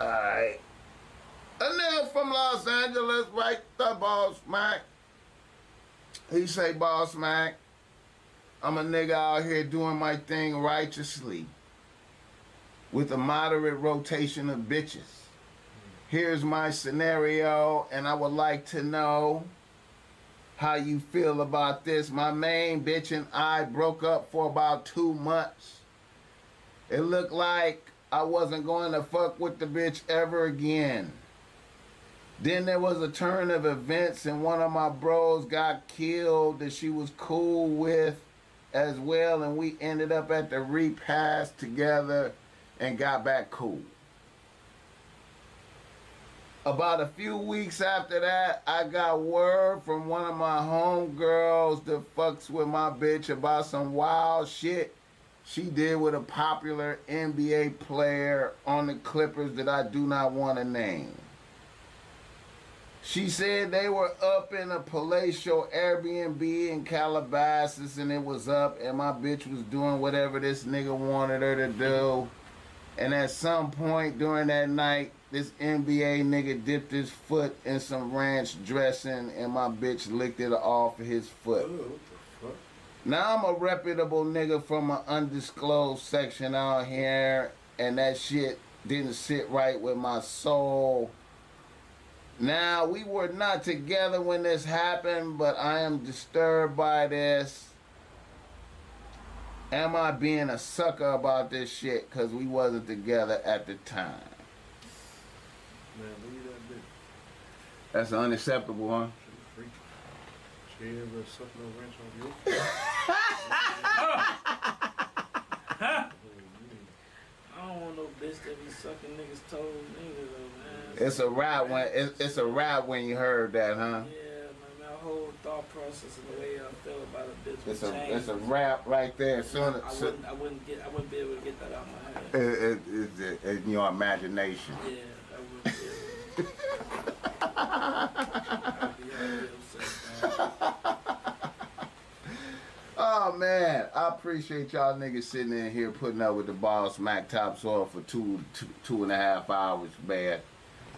Alright. A nigga from Los Angeles, right the boss Mac. He say, boss Mac, I'm a nigga out here doing my thing righteously with a moderate rotation of bitches. Here's my scenario, and I would like to know how you feel about this. My main bitch and I broke up for about two months. It looked like I wasn't going to fuck with the bitch ever again. Then there was a turn of events, and one of my bros got killed that she was cool with as well, and we ended up at the repast together and got back cool. About a few weeks after that, I got word from one of my homegirls that fucks with my bitch about some wild shit she did with a popular NBA player on the Clippers that I do not want to name. She said they were up in a palatial Airbnb in Calabasas and it was up and my bitch was doing whatever this nigga wanted her to do. And at some point during that night, this NBA nigga dipped his foot in some ranch dressing and my bitch licked it off of his foot. Oh, fuck? Now I'm a reputable nigga from an undisclosed section out here, and that shit didn't sit right with my soul. Now we were not together when this happened, but I am disturbed by this. Am I being a sucker about this shit because we wasn't together at the time? Man, leave that bitch. That's unacceptable, huh? She freak. She ain't ever wrench on your foot. I don't want no bitch that be sucking niggas' toes neither though, man. It's a rap when it's, it's a rap when you heard that, huh? Yeah, man, my whole thought process and the way I feel about a bitch would It's a change. it's a rap right there. Soon, I soon, wouldn't, I wouldn't get, I wouldn't be able to get that out of my head. it, it, it's in your imagination. Yeah, I wouldn't be able. I'd be, I'd be upset, man. Oh man, I appreciate y'all niggas sitting in here putting up with the boss Mac Topsoil for two, two two and a half hours, man.